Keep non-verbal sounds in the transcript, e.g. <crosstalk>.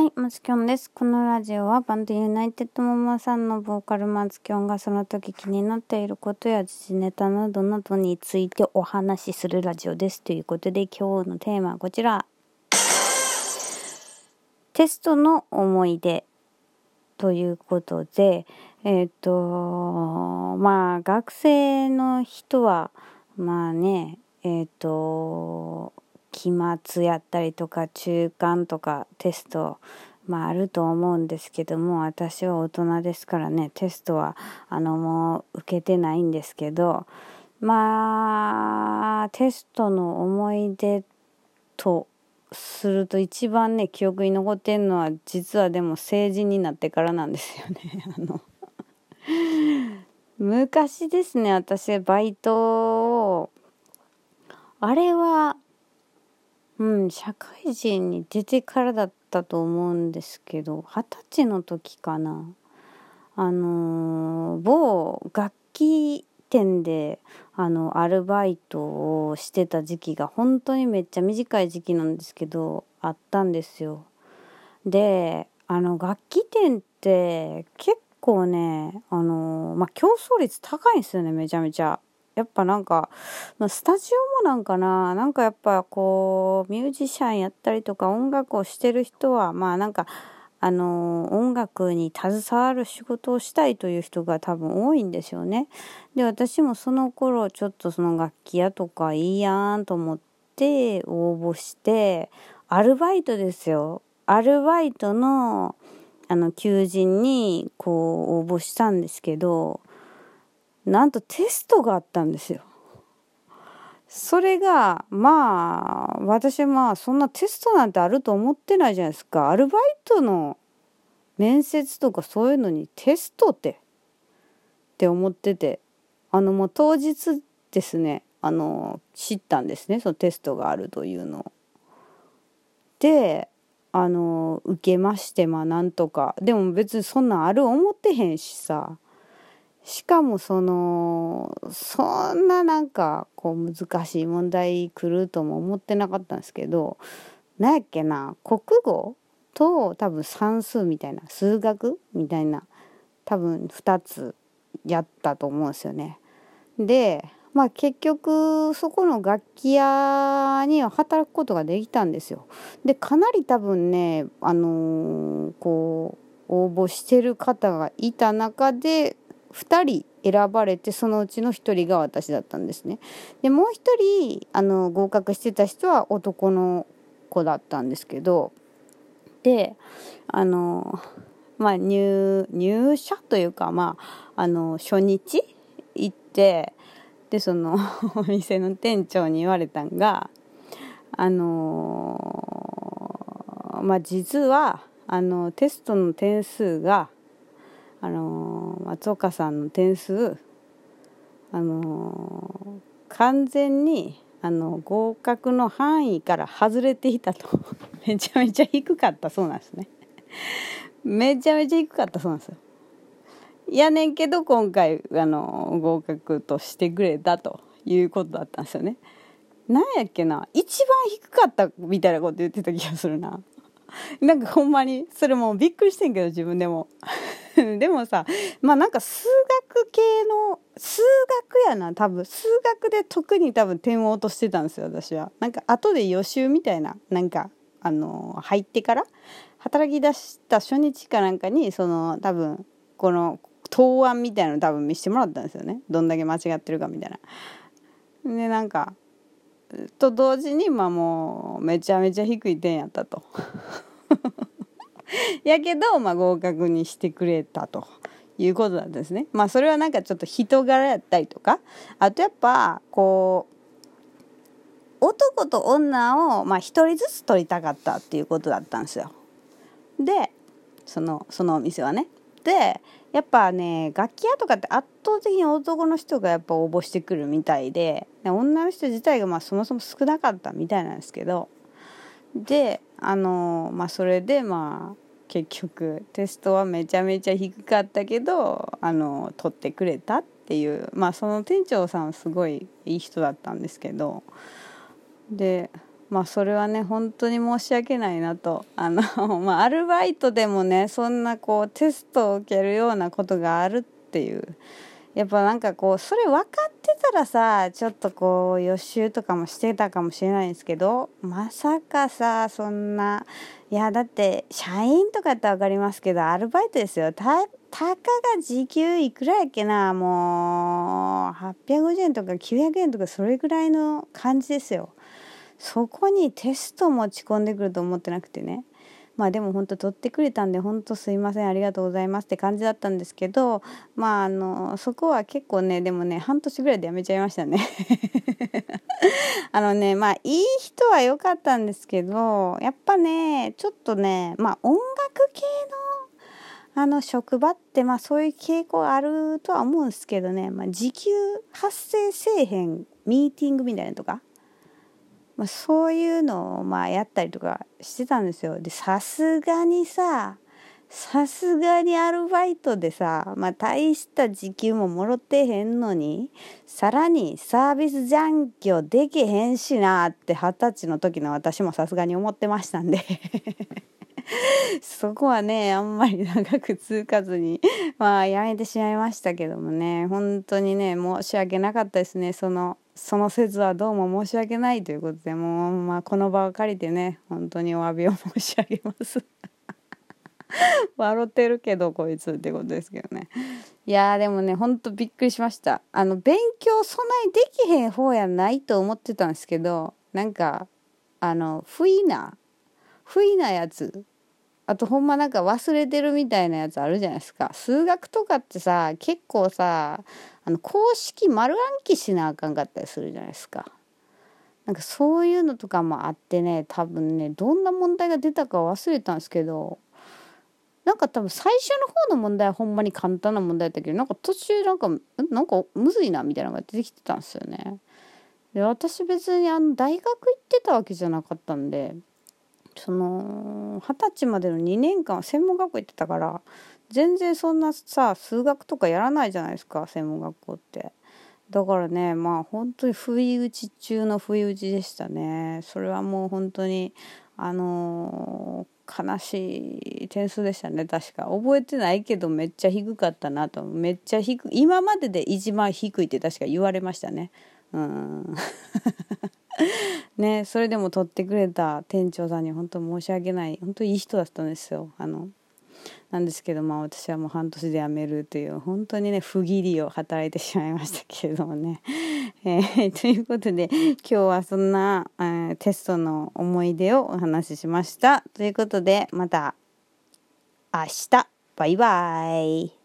はい、マツキョンです。このラジオはバンドユナイテッドママさんのボーカルマツキョンがその時気になっていることや時事ネタなどなどについてお話しするラジオです。ということで今日のテーマはこちら。テストの思い出ということで、えっ、と、まあ学生の人は、まあね、えっ、と、期末やったりとか中間とかテストまああると思うんですけども私は大人ですからねテストはあのもう受けてないんですけどまあテストの思い出とすると一番ね記憶に残ってるのは実はでも成人になってからなんですよね。<laughs> あの昔ですね私バイトをあれはうん、社会人に出てからだったと思うんですけど二十歳の時かなあのー、某楽器店であのアルバイトをしてた時期が本当にめっちゃ短い時期なんですけどあったんですよ。であの楽器店って結構ねあのー、まあ競争率高いんですよねめちゃめちゃ。やっぱなんか、まあ、スタジオもなんかななんかやっぱこうミュージシャンやったりとか音楽をしてる人はまあなんかあの音楽に携わる仕事をしたいという人が多分多いんですよね。で私もその頃ちょっとその楽器屋とかいいやんと思って応募してアルバイトですよ。アルバイトのあの求人にこう応募したんですけどなんとテストがあったんですよ。それがまあ私まあそんなテストなんてあると思ってないじゃないですかアルバイトの面接とかそういうのにテストってって思っててあのもう当日ですねあの知ったんですねそのテストがあるというのを。であの受けましてまあなんとかでも別にそんなんある思ってへんしさしかもそのそんななんかこう難しい問題来るとも思ってなかったんですけど何やっけな国語と多分算数みたいな数学みたいな多分2つやったと思うんですよね。でまあ結局そこの楽器屋には働くことができたんですよ。でかなり多分ねあのー、こう応募してる方がいた中で2人選ばれてそのうちの1人が私だったんですね。でもう1人あの合格してた人は男の子だったんですけどであのまあ入入社というかまああの初日行ってでその <laughs> お店の店長に言われたんがあのまあ実はあのテストの点数があの松岡さんの点数あの完全にあの合格の範囲から外れていたと。<laughs> めちゃめちゃ低かったそうなんですね。めちゃめちゃ低かったそうなんですよ。やねんけど今回あの合格としてくれたということだったんですよね。なんやっけな。一番低かったみたいなこと言ってた気がするな。なんかほんまにそれもびっくりしてんけど自分でも。<laughs> でもさまあなんか数学系の数学やな多分数学で特に多分点を落としてたんですよ私はなんか後で予習みたいななんかあの入ってから働き出した初日かなんかにその多分この答案みたいなの多分見せてもらったんですよねどんだけ間違ってるかみたいな。でなんかと同時にまあもうめちゃめちゃ低い点やったと。<laughs> やけど、まあ、合格にしてくれたということなんですね。まあそれはなんかちょっと人柄やったりとかあとやっぱこう男と女をまあ一人ずつ取りたかったっていうことだったんですよ。でそのそのお店はね。でやっぱね楽器屋とかって圧倒的に男の人がやっぱ応募してくるみたいで女の人自体がまあそもそも少なかったみたいなんですけどであのまあそれでまあ結局テストはめちゃめちゃ低かったけどあの取ってくれたっていうまあその店長さんすごいいい人だったんですけどでまあそれはね本当に申し訳ないなとあの <laughs> まあアルバイトでもねそんなこうテストを受けるようなことがあるっていうやっぱなんかこうそれ分かってたらさちょっとこう予習とかもしてたかもしれないんですけどまさかさそんないやだって社員とかって分かりますけどアルバイトですよ。たたかが時給いくらやっけなもう850円とか900円とかそれぐらいの感じですよ。そこにテスト持ち込んでくると思ってなくてね。まあでも本当取ってくれたんで本当すいませんありがとうございますって感じだったんですけどまああのそこは結構ねでもね半年ぐらいでやめちゃいましたね。<laughs> あのねまあいい人は良かったんですけどやっぱねちょっとねまあ音楽系のあの職場ってまあそういう傾向あるとは思うんですけどね、まあ、時給発生せえへんミーティングみたいなとかまあ、そういうのをまあやったりとかしてたんですよ。でさすがにささすがにアルバイトでさ、まあ、大した時給ももろてへんのにさらにサービス残業できへんしなって二十歳の時の私もさすがに思ってましたんで。<laughs> そこはねあんまり長く続かずにまあやめてしまいましたけどもね。本当にね申し訳なかったですね。そのその説はどうも申し訳ないということでもう、まあ、この場を借りてね本当にお詫びを申し上げます。<laughs> 笑ってるけどこいつってことですけどね。いやでもねほんとびっくりしました。あの勉強そないできへん方やないと思ってたんですけどなんかあの不意な不意なやつあとほんまなんか忘れてるみたいなやつあるじゃないですか数学とかってさ結構さあの公式丸暗記しなあかんかったりするじゃないですか。なんかそういうのとかもあってね多分ねどんな問題が出たか忘れたんですけどなんか多分最初の方の問題はほんまに簡単な問題だったけどなんか途中なんかなんかむずいなみたいなのが出てきてたんですよね。で私別にあの大学行ってたわけじゃなかったんでその二十歳までの2年間は専門学校行ってたから全然そんなさ数学とかやらないじゃないですか専門学校って。だからねまあ本当に不意打ち中の不意打ちでしたね。それはもう本当にあのー、悲しい点数でしたね確か。覚えてないけどめっちゃ低かったなと。めっちゃ低い今までで一番低いって確か言われましたね。うん。ねそれでも取ってくれた店長さんに本当申し訳ない本当いい人だったんですよあのなんですけどまあ私はもう半年で辞めるという本当にね不義理を働いてしまいましたけれどもね。<laughs> えー、ということで今日はそんな、えー、テストの思い出をお話ししました。ということでまた明日バイバイ。